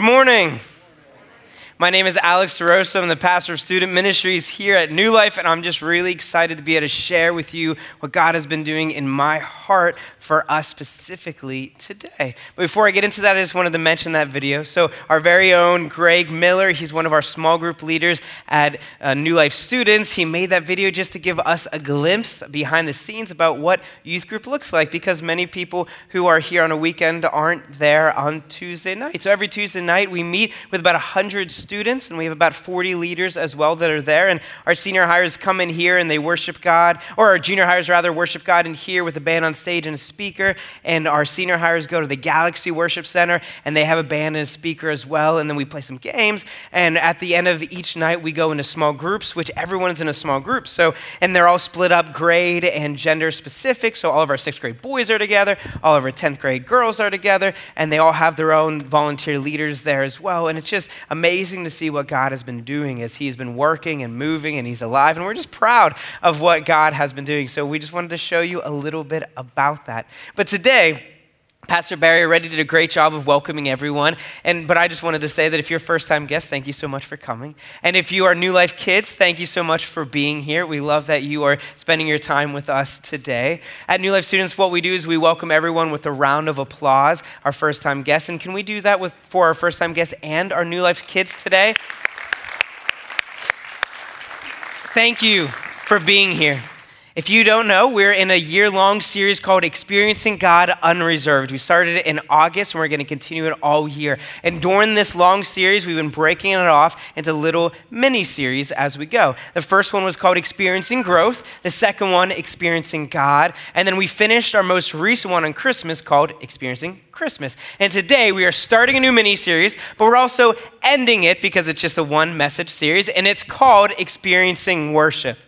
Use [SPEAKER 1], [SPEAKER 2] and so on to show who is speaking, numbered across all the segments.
[SPEAKER 1] Good morning. My name is Alex DeRosa. I'm the pastor of student ministries here at New Life, and I'm just really excited to be able to share with you what God has been doing in my heart for us specifically today. But before I get into that, I just wanted to mention that video. So, our very own Greg Miller, he's one of our small group leaders at uh, New Life Students. He made that video just to give us a glimpse behind the scenes about what youth group looks like because many people who are here on a weekend aren't there on Tuesday night. So, every Tuesday night, we meet with about 100 students students, and we have about 40 leaders as well that are there. And our senior highers come in here and they worship God, or our junior highers rather worship God in here with a band on stage and a speaker. And our senior highers go to the Galaxy Worship Center and they have a band and a speaker as well. And then we play some games. And at the end of each night, we go into small groups, which everyone's in a small group. So, and they're all split up grade and gender specific. So all of our sixth grade boys are together, all of our 10th grade girls are together, and they all have their own volunteer leaders there as well. And it's just amazing amazing to see what God has been doing as He's been working and moving and He's alive. And we're just proud of what God has been doing. So we just wanted to show you a little bit about that. But today, Pastor Barry already did a great job of welcoming everyone. And, but I just wanted to say that if you're a first time guest, thank you so much for coming. And if you are New Life kids, thank you so much for being here. We love that you are spending your time with us today. At New Life students, what we do is we welcome everyone with a round of applause, our first time guests. And can we do that with, for our first time guests and our New Life kids today? Thank you for being here. If you don't know, we're in a year long series called Experiencing God Unreserved. We started it in August and we're going to continue it all year. And during this long series, we've been breaking it off into little mini series as we go. The first one was called Experiencing Growth, the second one, Experiencing God. And then we finished our most recent one on Christmas called Experiencing Christmas. And today we are starting a new mini series, but we're also ending it because it's just a one message series, and it's called Experiencing Worship.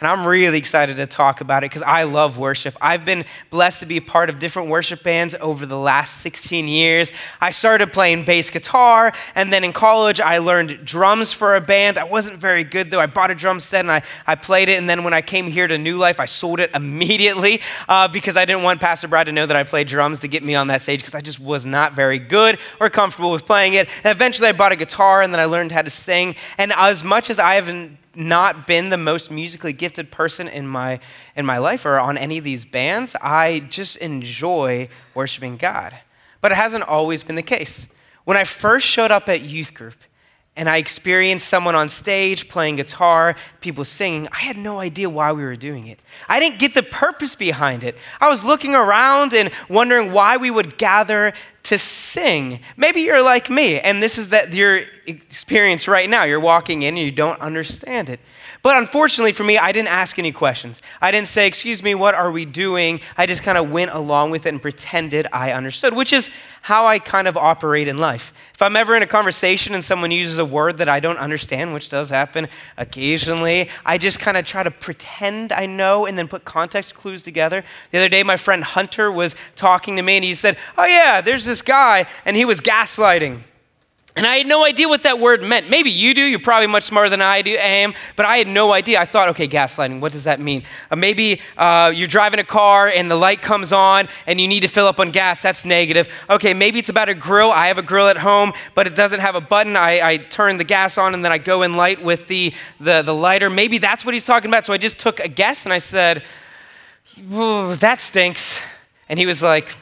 [SPEAKER 1] And I'm really excited to talk about it because I love worship. I've been blessed to be part of different worship bands over the last 16 years. I started playing bass guitar, and then in college, I learned drums for a band. I wasn't very good though. I bought a drum set and I, I played it. And then when I came here to New Life, I sold it immediately uh, because I didn't want Pastor Brad to know that I played drums to get me on that stage because I just was not very good or comfortable with playing it. And eventually, I bought a guitar and then I learned how to sing. And as much as I haven't not been the most musically gifted person in my in my life or on any of these bands. I just enjoy worshiping God. But it hasn't always been the case. When I first showed up at youth group and I experienced someone on stage playing guitar, people singing, I had no idea why we were doing it. I didn't get the purpose behind it. I was looking around and wondering why we would gather to sing. Maybe you're like me, and this is that your experience right now. You're walking in and you don't understand it. But unfortunately for me, I didn't ask any questions. I didn't say, Excuse me, what are we doing? I just kind of went along with it and pretended I understood, which is how I kind of operate in life. If I'm ever in a conversation and someone uses a word that I don't understand, which does happen occasionally, I just kind of try to pretend I know and then put context clues together. The other day, my friend Hunter was talking to me and he said, Oh, yeah, there's this guy, and he was gaslighting. And I had no idea what that word meant. Maybe you do. You're probably much smarter than I do, am. But I had no idea. I thought, okay, gaslighting, what does that mean? Uh, maybe uh, you're driving a car and the light comes on and you need to fill up on gas. That's negative. Okay, maybe it's about a grill. I have a grill at home, but it doesn't have a button. I, I turn the gas on and then I go in light with the, the, the lighter. Maybe that's what he's talking about. So I just took a guess and I said, that stinks. And he was like,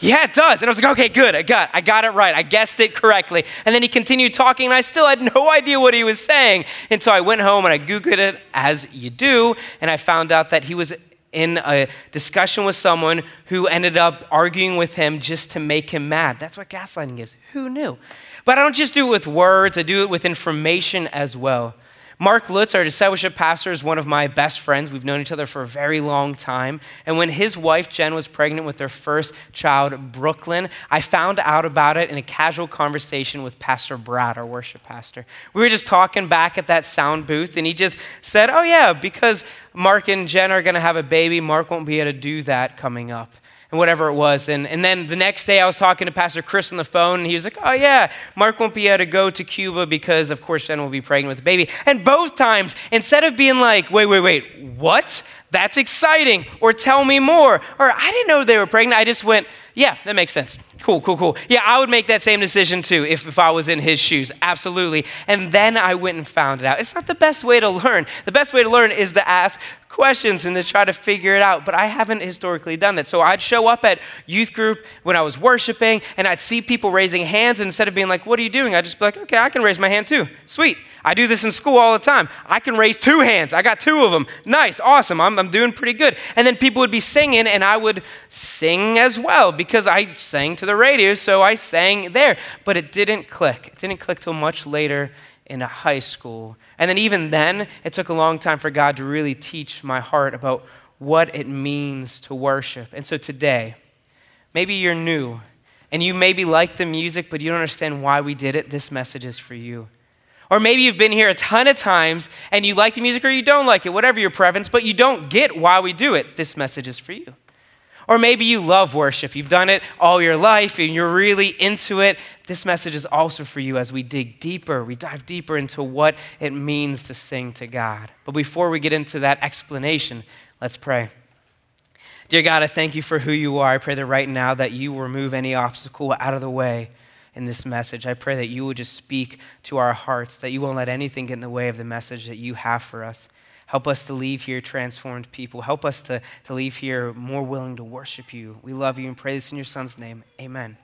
[SPEAKER 1] yeah, it does. And I was like, okay, good. I got, I got it right. I guessed it correctly. And then he continued talking, and I still had no idea what he was saying until I went home and I Googled it, as you do, and I found out that he was in a discussion with someone who ended up arguing with him just to make him mad. That's what gaslighting is. Who knew? But I don't just do it with words, I do it with information as well. Mark Lutz, our discipleship pastor, is one of my best friends. We've known each other for a very long time. And when his wife, Jen, was pregnant with their first child, Brooklyn, I found out about it in a casual conversation with Pastor Brad, our worship pastor. We were just talking back at that sound booth, and he just said, Oh, yeah, because Mark and Jen are going to have a baby, Mark won't be able to do that coming up and whatever it was. And, and then the next day I was talking to Pastor Chris on the phone, and he was like, Oh, yeah, Mark won't be able to go to Cuba because, of course, Jen will be pregnant with a baby. And both times, instead of being like, Wait, wait, wait, what? That's exciting, or tell me more, or I didn't know they were pregnant, I just went, Yeah, that makes sense. Cool, cool, cool. Yeah, I would make that same decision too if, if I was in his shoes. Absolutely. And then I went and found it out. It's not the best way to learn. The best way to learn is to ask questions and to try to figure it out. But I haven't historically done that. So I'd show up at youth group when I was worshiping and I'd see people raising hands. And instead of being like, What are you doing? I'd just be like, Okay, I can raise my hand too. Sweet. I do this in school all the time. I can raise two hands. I got two of them. Nice, awesome. I'm, I'm doing pretty good. And then people would be singing, and I would sing as well because I sang to the radio, so I sang there. But it didn't click. It didn't click till much later in a high school. And then, even then, it took a long time for God to really teach my heart about what it means to worship. And so today, maybe you're new and you maybe like the music, but you don't understand why we did it. This message is for you. Or maybe you've been here a ton of times and you like the music or you don't like it, whatever your preference, but you don't get why we do it. This message is for you. Or maybe you love worship. You've done it all your life and you're really into it. This message is also for you as we dig deeper, we dive deeper into what it means to sing to God. But before we get into that explanation, let's pray. Dear God, I thank you for who you are. I pray that right now that you remove any obstacle out of the way in this message. I pray that you will just speak to our hearts, that you won't let anything get in the way of the message that you have for us. Help us to leave here transformed people. Help us to, to leave here more willing to worship you. We love you and pray this in your son's name. Amen.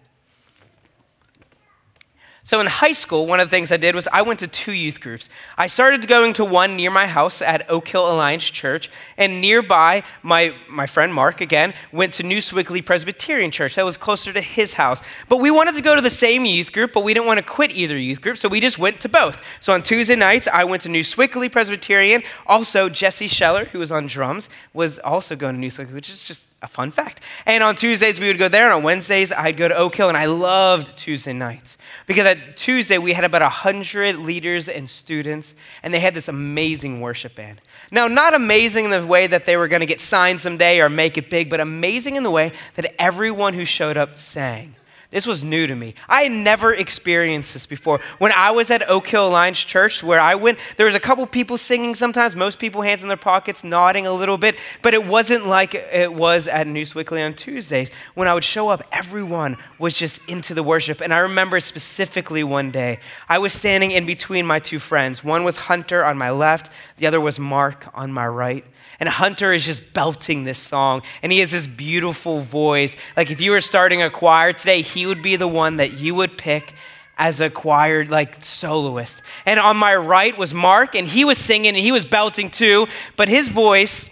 [SPEAKER 1] So in high school, one of the things I did was I went to two youth groups. I started going to one near my house at Oak Hill Alliance Church, and nearby, my, my friend Mark, again, went to New Sewickley Presbyterian Church. That was closer to his house. But we wanted to go to the same youth group, but we didn't want to quit either youth group, so we just went to both. So on Tuesday nights, I went to New Sewickley Presbyterian. Also, Jesse Scheller, who was on drums, was also going to New Sewickley, which is just a fun fact. And on Tuesdays, we would go there, and on Wednesdays, I'd go to Oak Hill, and I loved Tuesday nights. Because at Tuesday, we had about 100 leaders and students, and they had this amazing worship band. Now, not amazing in the way that they were going to get signed someday or make it big, but amazing in the way that everyone who showed up sang. This was new to me. I had never experienced this before. When I was at Oak Hill Alliance Church, where I went, there was a couple people singing sometimes, most people hands in their pockets, nodding a little bit, but it wasn't like it was at New Sewickley on Tuesdays. When I would show up, everyone was just into the worship. And I remember specifically one day, I was standing in between my two friends. One was Hunter on my left, the other was Mark on my right. And Hunter is just belting this song, and he has this beautiful voice. Like if you were starting a choir today, he would be the one that you would pick as a choir like soloist. And on my right was Mark, and he was singing and he was belting too, but his voice,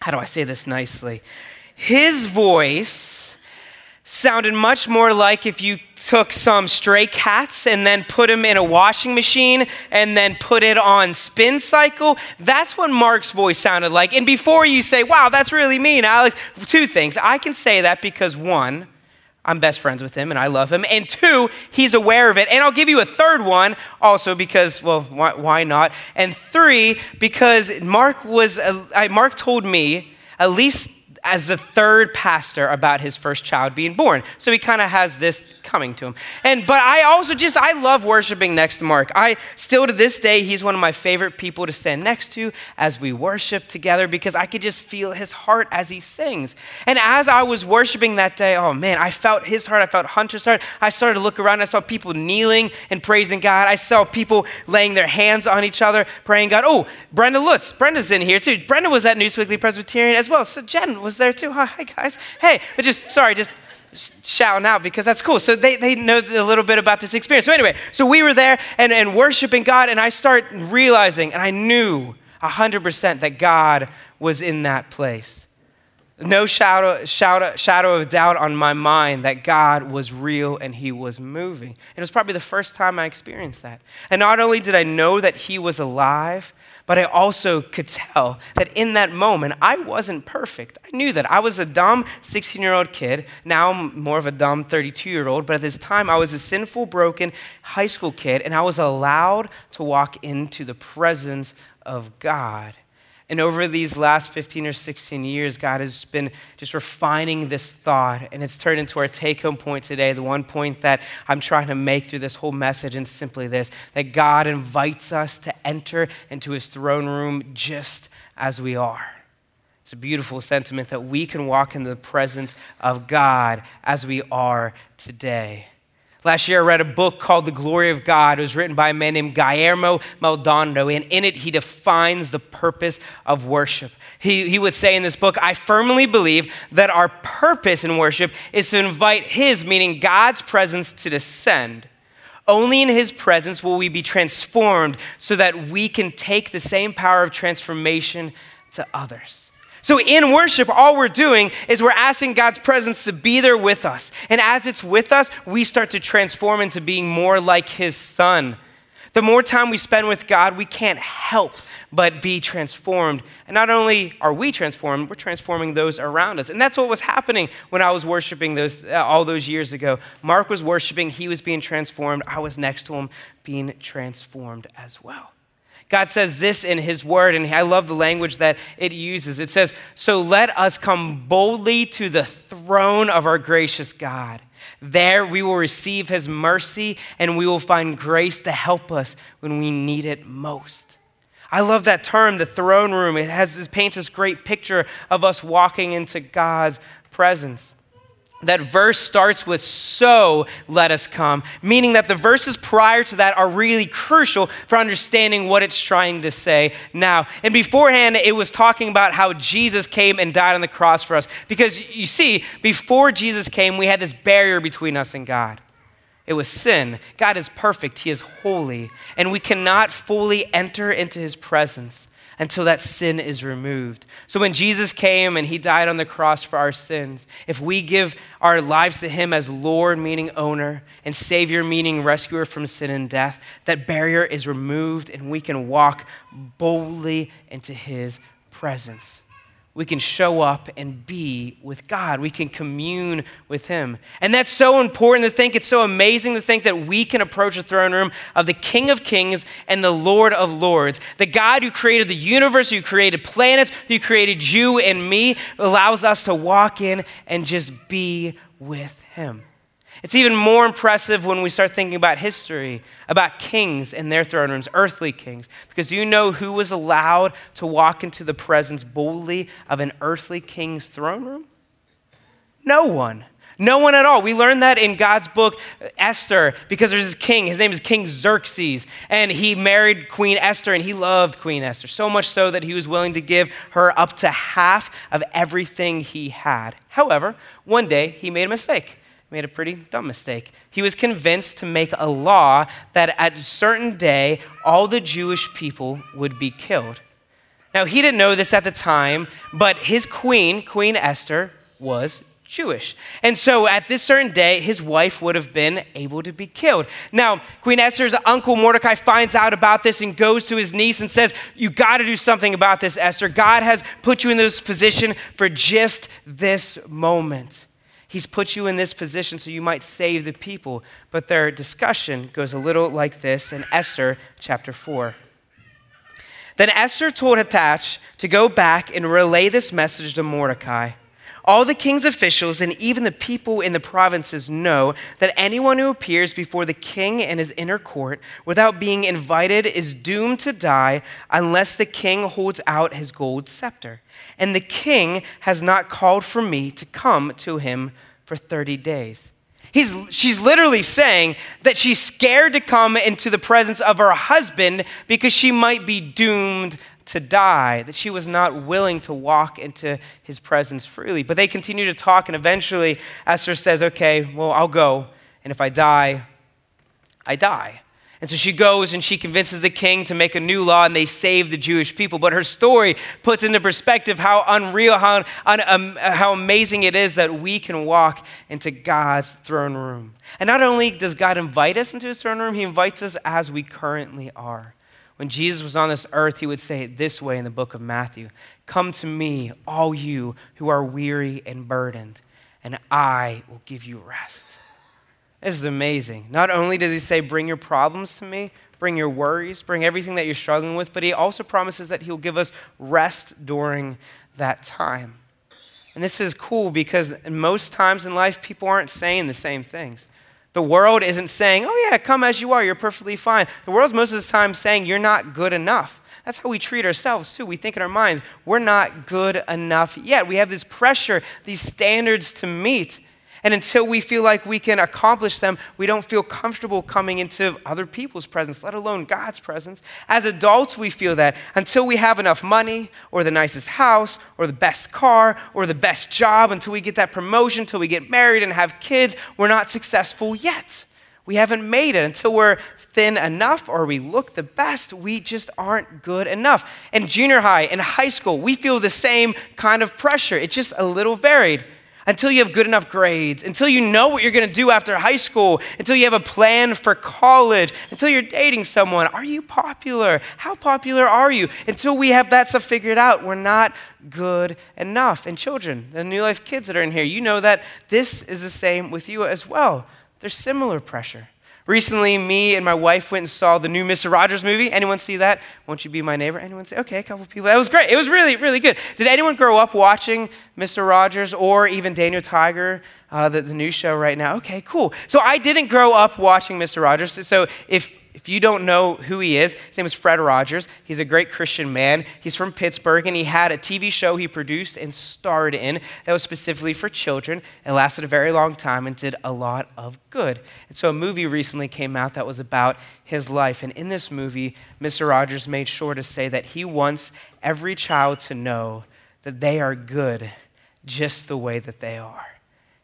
[SPEAKER 1] how do I say this nicely? His voice sounded much more like if you took some stray cats and then put them in a washing machine and then put it on spin cycle. That's what Mark's voice sounded like. And before you say, wow, that's really mean, Alex, two things. I can say that because one, I'm best friends with him and I love him. And two, he's aware of it. And I'll give you a third one also because, well, why, why not? And three, because Mark was, uh, Mark told me at least as the third pastor about his first child being born. So he kind of has this coming to him. And but I also just I love worshiping next to Mark. I still to this day he's one of my favorite people to stand next to as we worship together because I could just feel his heart as he sings. And as I was worshiping that day, oh man, I felt his heart, I felt Hunter's heart. I started to look around, I saw people kneeling and praising God. I saw people laying their hands on each other, praying God. Oh, Brenda Lutz, Brenda's in here too. Brenda was at New Sewickley Presbyterian as well. So Jen was there too. Hi guys. Hey, but just sorry, just shouting out because that's cool. So they, they know a little bit about this experience. So anyway, so we were there and, and worshiping God, and I start realizing, and I knew 100% that God was in that place. No shadow, shadow, shadow of doubt on my mind that God was real and He was moving. It was probably the first time I experienced that. And not only did I know that He was alive, but I also could tell that in that moment, I wasn't perfect. I knew that. I was a dumb 16 year old kid. Now I'm more of a dumb 32 year old. But at this time, I was a sinful, broken high school kid, and I was allowed to walk into the presence of God. And over these last 15 or 16 years, God has been just refining this thought, and it's turned into our take home point today. The one point that I'm trying to make through this whole message, and simply this that God invites us to enter into his throne room just as we are. It's a beautiful sentiment that we can walk in the presence of God as we are today. Last year, I read a book called The Glory of God. It was written by a man named Guillermo Maldonado, and in it, he defines the purpose of worship. He, he would say in this book, I firmly believe that our purpose in worship is to invite His, meaning God's presence, to descend. Only in His presence will we be transformed so that we can take the same power of transformation to others. So, in worship, all we're doing is we're asking God's presence to be there with us. And as it's with us, we start to transform into being more like His Son. The more time we spend with God, we can't help but be transformed. And not only are we transformed, we're transforming those around us. And that's what was happening when I was worshiping those, uh, all those years ago. Mark was worshiping, he was being transformed. I was next to him being transformed as well. God says this in His Word, and I love the language that it uses. It says, So let us come boldly to the throne of our gracious God. There we will receive His mercy, and we will find grace to help us when we need it most. I love that term, the throne room. It has paints this great picture of us walking into God's presence that verse starts with so let us come meaning that the verses prior to that are really crucial for understanding what it's trying to say now. And beforehand it was talking about how jesus came and died on the cross for us. Because you see before jesus came we had this barrier between us and god. It was sin. God is perfect. He is holy. And we cannot fully enter into his presence until that sin is removed. So when Jesus came and he died on the cross for our sins, if we give our lives to him as Lord, meaning owner, and Savior, meaning rescuer from sin and death, that barrier is removed and we can walk boldly into his presence we can show up and be with God. We can commune with Him. And that's so important to think. It's so amazing to think that we can approach the throne room of the King of Kings and the Lord of Lords. The God who created the universe, who created planets, who created you and me, allows us to walk in and just be with Him. It's even more impressive when we start thinking about history, about kings and their throne rooms, earthly kings. Because you know who was allowed to walk into the presence boldly of an earthly king's throne room? No one. No one at all. We learned that in God's book, Esther, because there's this king. His name is King Xerxes. And he married Queen Esther, and he loved Queen Esther, so much so that he was willing to give her up to half of everything he had. However, one day he made a mistake made a pretty dumb mistake. He was convinced to make a law that at a certain day, all the Jewish people would be killed. Now, he didn't know this at the time, but his queen, Queen Esther, was Jewish. And so at this certain day, his wife would have been able to be killed. Now, Queen Esther's uncle Mordecai finds out about this and goes to his niece and says, You got to do something about this, Esther. God has put you in this position for just this moment. He's put you in this position so you might save the people. But their discussion goes a little like this in Esther chapter 4. Then Esther told Hathach to go back and relay this message to Mordecai. All the king's officials and even the people in the provinces know that anyone who appears before the king in his inner court without being invited is doomed to die unless the king holds out his gold scepter. And the king has not called for me to come to him for 30 days. He's, she's literally saying that she's scared to come into the presence of her husband because she might be doomed to die, that she was not willing to walk into his presence freely. But they continue to talk, and eventually Esther says, Okay, well, I'll go. And if I die, I die. And so she goes and she convinces the king to make a new law and they save the Jewish people. But her story puts into perspective how unreal, how, un, um, how amazing it is that we can walk into God's throne room. And not only does God invite us into his throne room, he invites us as we currently are. When Jesus was on this earth, he would say it this way in the book of Matthew Come to me, all you who are weary and burdened, and I will give you rest. This is amazing. Not only does he say, Bring your problems to me, bring your worries, bring everything that you're struggling with, but he also promises that he'll give us rest during that time. And this is cool because most times in life, people aren't saying the same things. The world isn't saying, Oh, yeah, come as you are, you're perfectly fine. The world's most of the time saying, You're not good enough. That's how we treat ourselves, too. We think in our minds, We're not good enough yet. We have this pressure, these standards to meet. And until we feel like we can accomplish them, we don't feel comfortable coming into other people's presence, let alone God's presence. As adults, we feel that until we have enough money or the nicest house or the best car or the best job, until we get that promotion, until we get married and have kids, we're not successful yet. We haven't made it until we're thin enough or we look the best. We just aren't good enough. In junior high, in high school, we feel the same kind of pressure. It's just a little varied until you have good enough grades, until you know what you're going to do after high school, until you have a plan for college, until you're dating someone. Are you popular? How popular are you? Until we have that stuff figured out, we're not good enough. And children, the New Life kids that are in here, you know that this is the same with you as well. There's similar pressure. Recently, me and my wife went and saw the new Mr. Rogers movie. Anyone see that? Won't you be my neighbor? Anyone say? Okay, a couple people. That was great. It was really, really good. Did anyone grow up watching Mr. Rogers or even Daniel Tiger, uh, the, the new show right now? Okay, cool. So I didn't grow up watching Mr. Rogers. So if if you don't know who he is, his name is Fred Rogers. He's a great Christian man. He's from Pittsburgh, and he had a TV show he produced and starred in that was specifically for children. It lasted a very long time and did a lot of good. And so a movie recently came out that was about his life. And in this movie, Mr. Rogers made sure to say that he wants every child to know that they are good just the way that they are.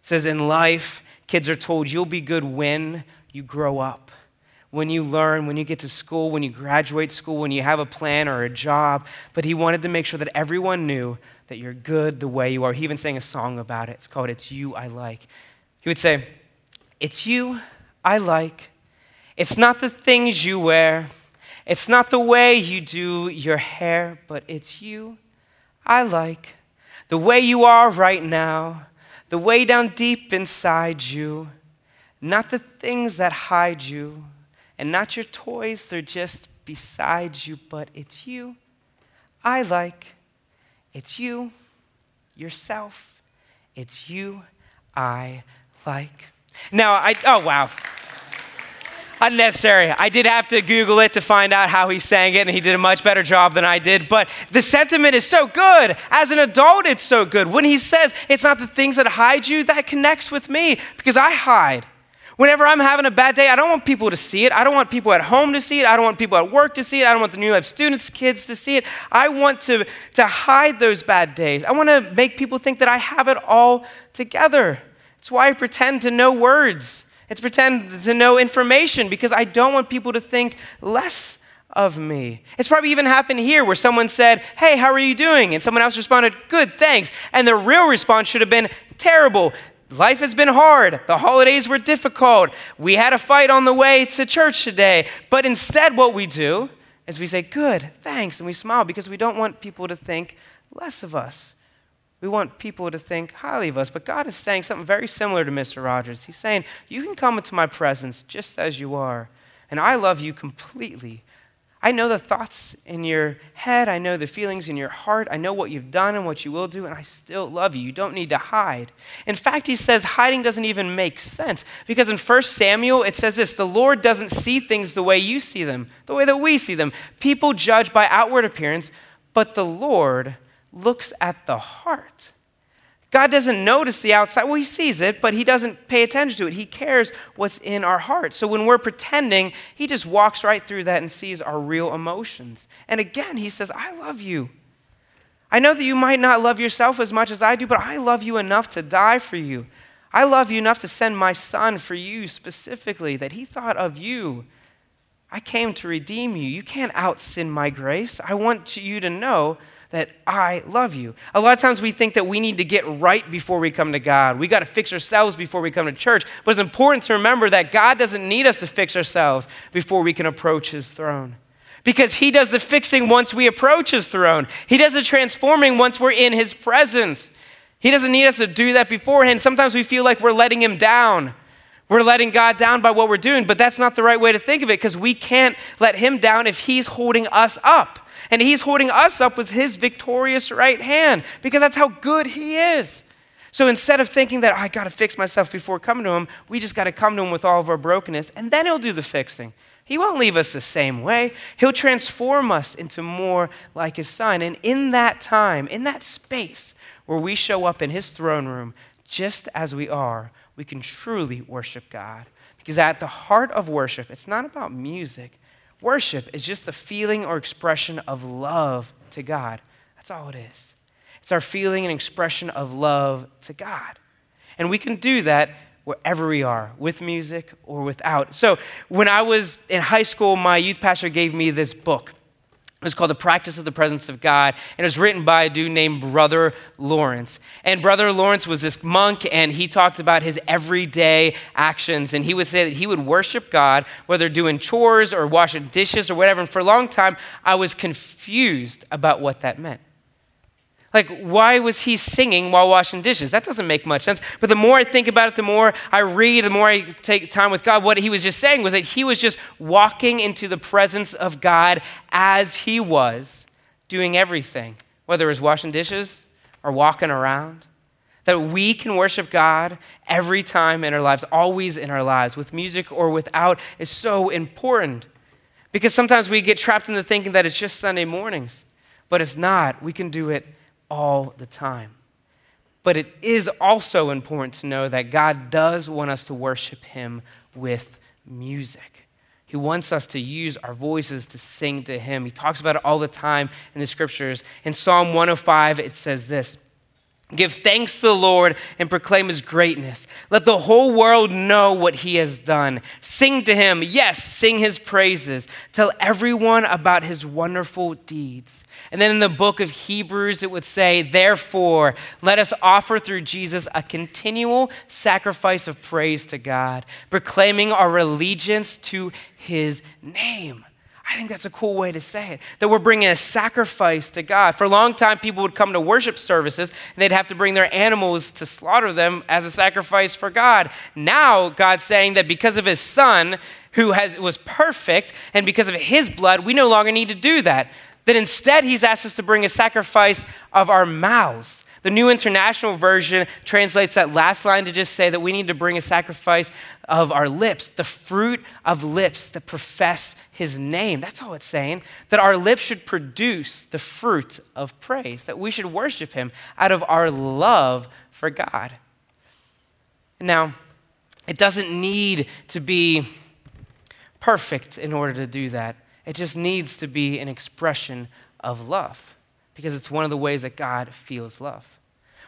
[SPEAKER 1] He says, In life, kids are told you'll be good when you grow up when you learn, when you get to school, when you graduate school, when you have a plan or a job. But he wanted to make sure that everyone knew that you're good the way you are. He even sang a song about it. It's called It's You I Like. He would say, It's you I like. It's not the things you wear. It's not the way you do your hair, but it's you I like. The way you are right now, the way down deep inside you, not the things that hide you and not your toys, they're just beside you, but it's you I like. It's you, yourself. It's you I like. Now, I, oh wow. Unnecessary. I did have to Google it to find out how he sang it, and he did a much better job than I did. But the sentiment is so good. As an adult, it's so good. When he says it's not the things that hide you, that connects with me because I hide. Whenever I'm having a bad day, I don't want people to see it. I don't want people at home to see it. I don't want people at work to see it. I don't want the New Life students' kids to see it. I want to, to hide those bad days. I want to make people think that I have it all together. It's why I pretend to know words. It's pretend to know information because I don't want people to think less of me. It's probably even happened here where someone said, Hey, how are you doing? And someone else responded, Good, thanks. And the real response should have been, Terrible. Life has been hard. The holidays were difficult. We had a fight on the way to church today. But instead, what we do is we say, Good, thanks, and we smile because we don't want people to think less of us. We want people to think highly of us. But God is saying something very similar to Mr. Rogers. He's saying, You can come into my presence just as you are, and I love you completely. I know the thoughts in your head. I know the feelings in your heart. I know what you've done and what you will do, and I still love you. You don't need to hide. In fact, he says hiding doesn't even make sense because in 1 Samuel, it says this the Lord doesn't see things the way you see them, the way that we see them. People judge by outward appearance, but the Lord looks at the heart. God doesn't notice the outside. Well, He sees it, but He doesn't pay attention to it. He cares what's in our heart. So when we're pretending, He just walks right through that and sees our real emotions. And again, He says, I love you. I know that you might not love yourself as much as I do, but I love you enough to die for you. I love you enough to send my son for you specifically, that He thought of you. I came to redeem you. You can't out sin my grace. I want you to know that I love you. A lot of times we think that we need to get right before we come to God. We got to fix ourselves before we come to church. But it's important to remember that God doesn't need us to fix ourselves before we can approach his throne. Because he does the fixing once we approach his throne. He does the transforming once we're in his presence. He doesn't need us to do that beforehand. Sometimes we feel like we're letting him down. We're letting God down by what we're doing, but that's not the right way to think of it because we can't let him down if he's holding us up. And he's holding us up with his victorious right hand because that's how good he is. So instead of thinking that oh, I got to fix myself before coming to him, we just got to come to him with all of our brokenness and then he'll do the fixing. He won't leave us the same way. He'll transform us into more like his son. And in that time, in that space where we show up in his throne room just as we are, we can truly worship God. Because at the heart of worship, it's not about music, Worship is just the feeling or expression of love to God. That's all it is. It's our feeling and expression of love to God. And we can do that wherever we are, with music or without. So, when I was in high school, my youth pastor gave me this book. It was called The Practice of the Presence of God, and it was written by a dude named Brother Lawrence. And Brother Lawrence was this monk, and he talked about his everyday actions. And he would say that he would worship God, whether doing chores or washing dishes or whatever. And for a long time, I was confused about what that meant. Like, why was he singing while washing dishes? That doesn't make much sense. But the more I think about it, the more I read, the more I take time with God, what he was just saying was that he was just walking into the presence of God as he was doing everything, whether it was washing dishes or walking around. That we can worship God every time in our lives, always in our lives, with music or without, is so important. Because sometimes we get trapped into thinking that it's just Sunday mornings, but it's not. We can do it all the time. But it is also important to know that God does want us to worship Him with music. He wants us to use our voices to sing to Him. He talks about it all the time in the scriptures. In Psalm 105, it says this Give thanks to the Lord and proclaim his greatness. Let the whole world know what he has done. Sing to him. Yes, sing his praises. Tell everyone about his wonderful deeds. And then in the book of Hebrews, it would say, Therefore, let us offer through Jesus a continual sacrifice of praise to God, proclaiming our allegiance to his name. I think that's a cool way to say it. That we're bringing a sacrifice to God. For a long time, people would come to worship services and they'd have to bring their animals to slaughter them as a sacrifice for God. Now, God's saying that because of his son, who has, was perfect, and because of his blood, we no longer need to do that. That instead, he's asked us to bring a sacrifice of our mouths. The New International Version translates that last line to just say that we need to bring a sacrifice of our lips, the fruit of lips that profess his name. That's all it's saying. That our lips should produce the fruit of praise, that we should worship him out of our love for God. Now, it doesn't need to be perfect in order to do that, it just needs to be an expression of love because it's one of the ways that God feels love.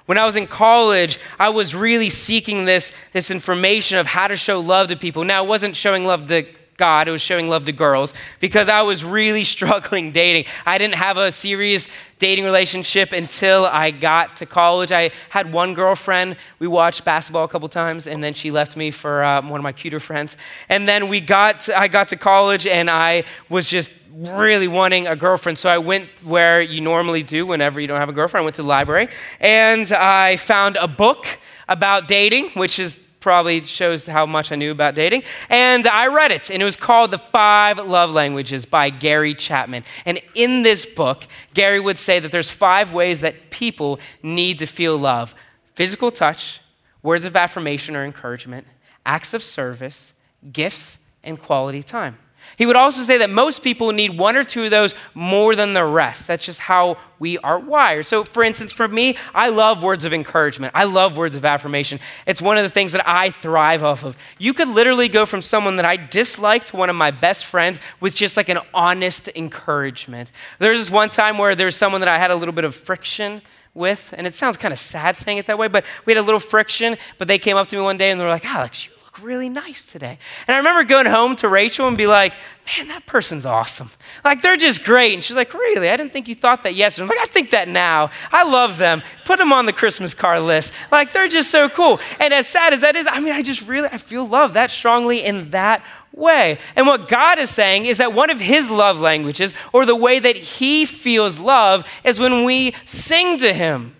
[SPEAKER 1] When I was in college, I was really seeking this, this information of how to show love to people. Now, it wasn't showing love to God, it was showing love to girls because I was really struggling dating. I didn't have a serious dating relationship until I got to college. I had one girlfriend. We watched basketball a couple times, and then she left me for uh, one of my cuter friends. And then we got to, I got to college, and I was just really wanting a girlfriend. So I went where you normally do whenever you don't have a girlfriend. I went to the library, and I found a book about dating, which is probably shows how much I knew about dating. And I read it, and it was called The Five Love Languages by Gary Chapman. And in this book, Gary would say that there's five ways that people need to feel love physical touch, words of affirmation or encouragement, acts of service, gifts, and quality time. He would also say that most people need one or two of those more than the rest. That's just how we are wired. So, for instance, for me, I love words of encouragement. I love words of affirmation. It's one of the things that I thrive off of. You could literally go from someone that I dislike to one of my best friends with just like an honest encouragement. There was this one time where there's someone that I had a little bit of friction with, and it sounds kind of sad saying it that way, but we had a little friction. But they came up to me one day and they were like, Alex, you really nice today. And I remember going home to Rachel and be like, man, that person's awesome. Like, they're just great. And she's like, really? I didn't think you thought that yesterday. I'm like, I think that now. I love them. Put them on the Christmas card list. Like, they're just so cool. And as sad as that is, I mean, I just really, I feel love that strongly in that way. And what God is saying is that one of his love languages, or the way that he feels love, is when we sing to him.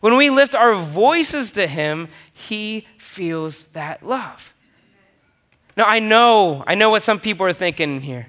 [SPEAKER 1] When we lift our voices to him, he feels that love. Now, I know, I know what some people are thinking here.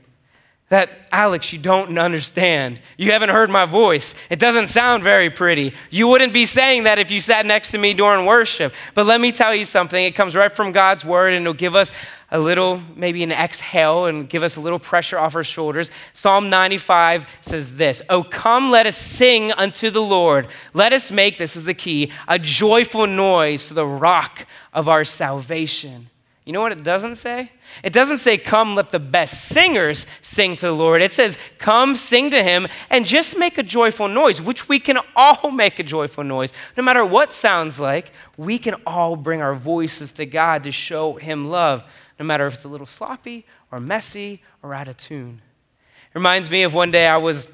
[SPEAKER 1] That, Alex, you don't understand. You haven't heard my voice. It doesn't sound very pretty. You wouldn't be saying that if you sat next to me during worship. But let me tell you something. It comes right from God's word, and it'll give us a little, maybe an exhale, and give us a little pressure off our shoulders. Psalm 95 says this Oh, come, let us sing unto the Lord. Let us make, this is the key, a joyful noise to the rock of our salvation. You know what it doesn't say? It doesn't say, Come, let the best singers sing to the Lord. It says, Come, sing to him, and just make a joyful noise, which we can all make a joyful noise. No matter what sounds like, we can all bring our voices to God to show him love, no matter if it's a little sloppy or messy or out of tune. It reminds me of one day I was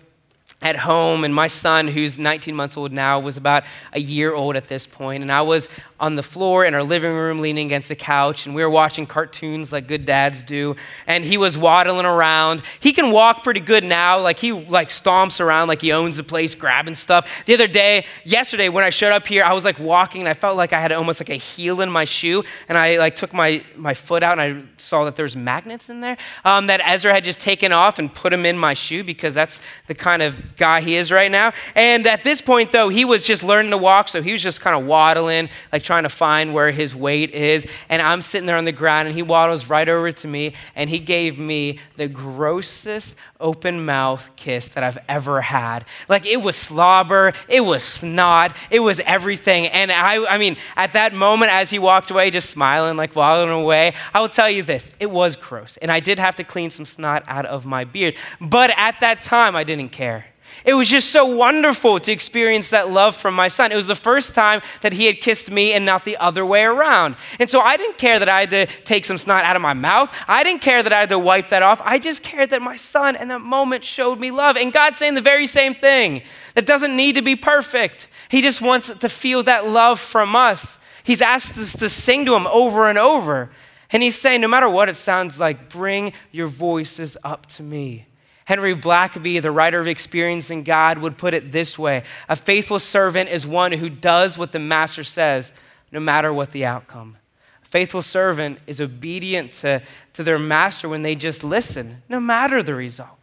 [SPEAKER 1] at home, and my son, who's 19 months old now, was about a year old at this point, and I was on the floor in our living room leaning against the couch, and we were watching cartoons like good dads do, and he was waddling around. He can walk pretty good now, like he like stomps around like he owns the place, grabbing stuff. The other day, yesterday, when I showed up here, I was like walking, and I felt like I had almost like a heel in my shoe, and I like took my, my foot out, and I saw that there's magnets in there um, that Ezra had just taken off and put them in my shoe because that's the kind of guy he is right now. And at this point, though, he was just learning to walk, so he was just kind of waddling, like trying to find where his weight is. And I'm sitting there on the ground, and he waddles right over to me, and he gave me the grossest open mouth kiss that I've ever had. Like it was slobber, it was snot, it was everything. And I, I mean, at that moment, as he walked away, just smiling, like waddling away, I will tell you this it was gross. And I did have to clean some snot out of my beard. But at that time, I didn't care. It was just so wonderful to experience that love from my son. It was the first time that he had kissed me and not the other way around. And so I didn't care that I had to take some snot out of my mouth. I didn't care that I had to wipe that off. I just cared that my son in that moment showed me love. And God's saying the very same thing. That doesn't need to be perfect. He just wants to feel that love from us. He's asked us to sing to him over and over. And he's saying, no matter what it sounds like, bring your voices up to me. Henry Blackaby, the writer of Experiencing God, would put it this way A faithful servant is one who does what the master says, no matter what the outcome. A faithful servant is obedient to, to their master when they just listen, no matter the result.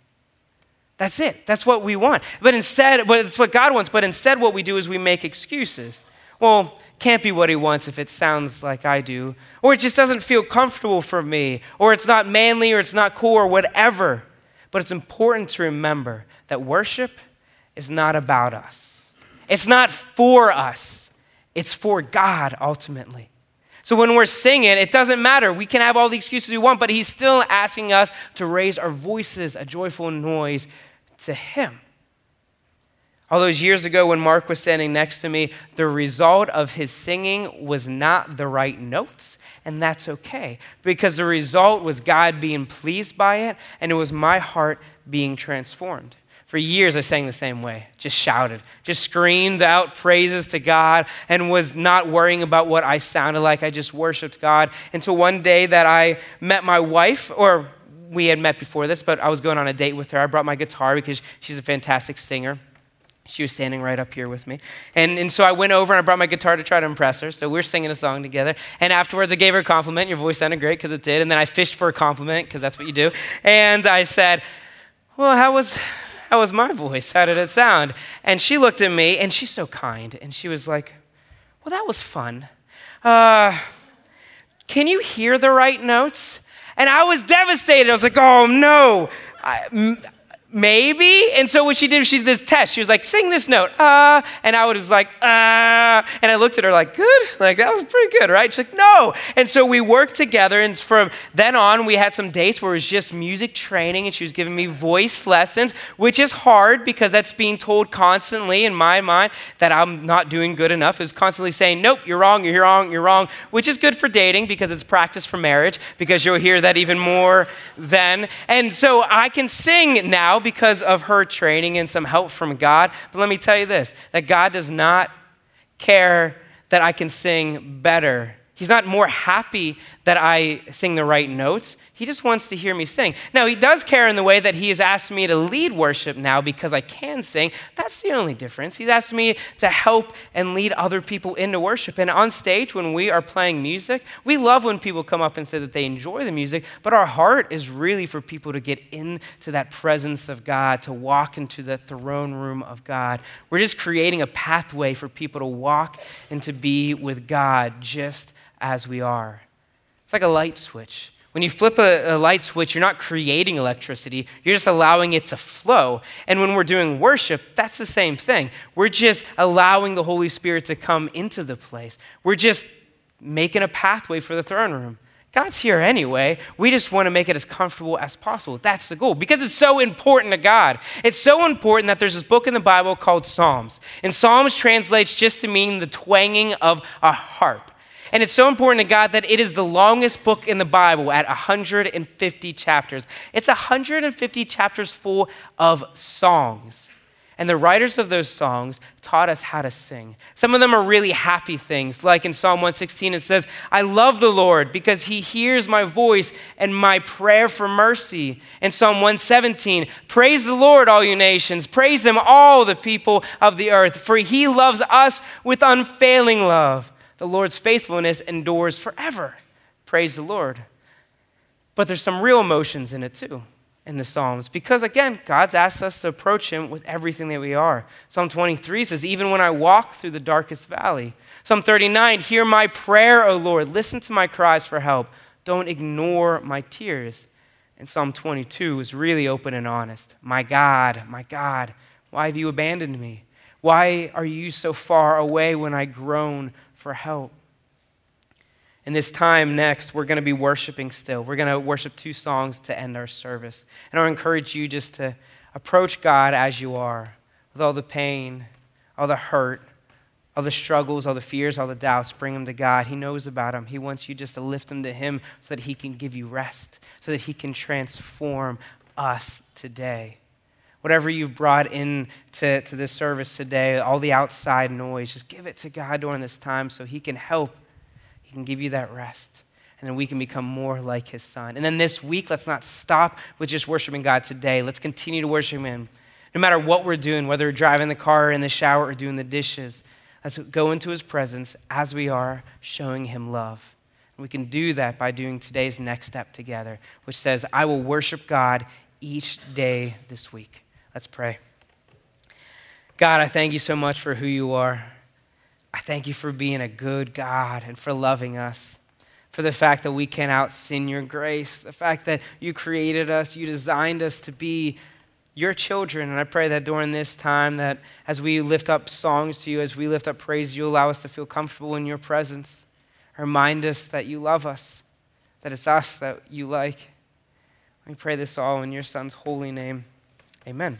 [SPEAKER 1] That's it. That's what we want. But instead, but it's what God wants. But instead, what we do is we make excuses. Well, can't be what he wants if it sounds like I do. Or it just doesn't feel comfortable for me. Or it's not manly or it's not cool or whatever. But it's important to remember that worship is not about us, it's not for us, it's for God ultimately. So when we're singing, it doesn't matter. We can have all the excuses we want, but He's still asking us to raise our voices, a joyful noise to Him. All those years ago, when Mark was standing next to me, the result of his singing was not the right notes, and that's okay because the result was God being pleased by it, and it was my heart being transformed. For years, I sang the same way, just shouted, just screamed out praises to God, and was not worrying about what I sounded like. I just worshiped God until one day that I met my wife, or we had met before this, but I was going on a date with her. I brought my guitar because she's a fantastic singer. She was standing right up here with me. And, and so I went over and I brought my guitar to try to impress her. So we are singing a song together. And afterwards, I gave her a compliment. Your voice sounded great because it did. And then I fished for a compliment because that's what you do. And I said, Well, how was, how was my voice? How did it sound? And she looked at me and she's so kind. And she was like, Well, that was fun. Uh, can you hear the right notes? And I was devastated. I was like, Oh, no. Maybe. And so what she did, she did this test. She was like, sing this note, uh, and I was like, uh, and I looked at her like, good, like that was pretty good, right? She's like, no. And so we worked together, and from then on, we had some dates where it was just music training, and she was giving me voice lessons, which is hard because that's being told constantly in my mind that I'm not doing good enough. Is constantly saying, nope, you're wrong, you're wrong, you're wrong, which is good for dating because it's practice for marriage because you'll hear that even more then. And so I can sing now because of her training and some help from God. But let me tell you this that God does not care that I can sing better. He's not more happy that I sing the right notes. He just wants to hear me sing. Now, he does care in the way that he has asked me to lead worship now because I can sing. That's the only difference. He's asked me to help and lead other people into worship. And on stage, when we are playing music, we love when people come up and say that they enjoy the music, but our heart is really for people to get into that presence of God, to walk into the throne room of God. We're just creating a pathway for people to walk and to be with God just as we are. It's like a light switch. When you flip a, a, light switch, you're not creating electricity, you're just allowing it to flow. And when we're doing worship, that's the same thing. We're just allowing the Holy Spirit to come into the place. We're just making a pathway for the throne room. God's here anyway. We just want to make it as comfortable as possible. That's the goal because it's so important to God. It's so important that there's this book in the Bible called Psalms. And Psalms translates just to mean the twanging of a harp. And it's so important to God that it is the longest book in the Bible at 150 chapters. It's 150 chapters full of songs. And the writers of those songs taught us how to sing. Some of them are really happy things, like in Psalm 116, it says, I love the Lord because he hears my voice and my prayer for mercy. In Psalm 117, praise the Lord, all you nations. Praise him, all the people of the earth, for he loves us with unfailing love. The Lord's faithfulness endures forever. Praise the Lord. But there's some real emotions in it too, in the Psalms, because again, God's asked us to approach Him with everything that we are. Psalm 23 says, Even when I walk through the darkest valley. Psalm 39, Hear my prayer, O Lord. Listen to my cries for help. Don't ignore my tears. And Psalm 22 is really open and honest. My God, my God, why have you abandoned me? Why are you so far away when I groan for help. In this time next, we're going to be worshiping still. We're going to worship two songs to end our service. And I encourage you just to approach God as you are, with all the pain, all the hurt, all the struggles, all the fears, all the doubts. Bring them to God. He knows about them. He wants you just to lift them to Him so that He can give you rest, so that He can transform us today whatever you've brought in to, to this service today, all the outside noise, just give it to God during this time so He can help. He can give you that rest. And then we can become more like His Son. And then this week, let's not stop with just worshiping God today. Let's continue to worship Him. No matter what we're doing, whether we're driving the car, or in the shower, or doing the dishes, let's go into His presence as we are, showing Him love. And we can do that by doing today's next step together, which says, I will worship God each day this week. Let's pray. God, I thank you so much for who you are. I thank you for being a good God and for loving us. For the fact that we can out sin your grace, the fact that you created us, you designed us to be your children. And I pray that during this time, that as we lift up songs to you, as we lift up praise, you allow us to feel comfortable in your presence. Remind us that you love us, that it's us that you like. We pray this all in your Son's holy name. Amen.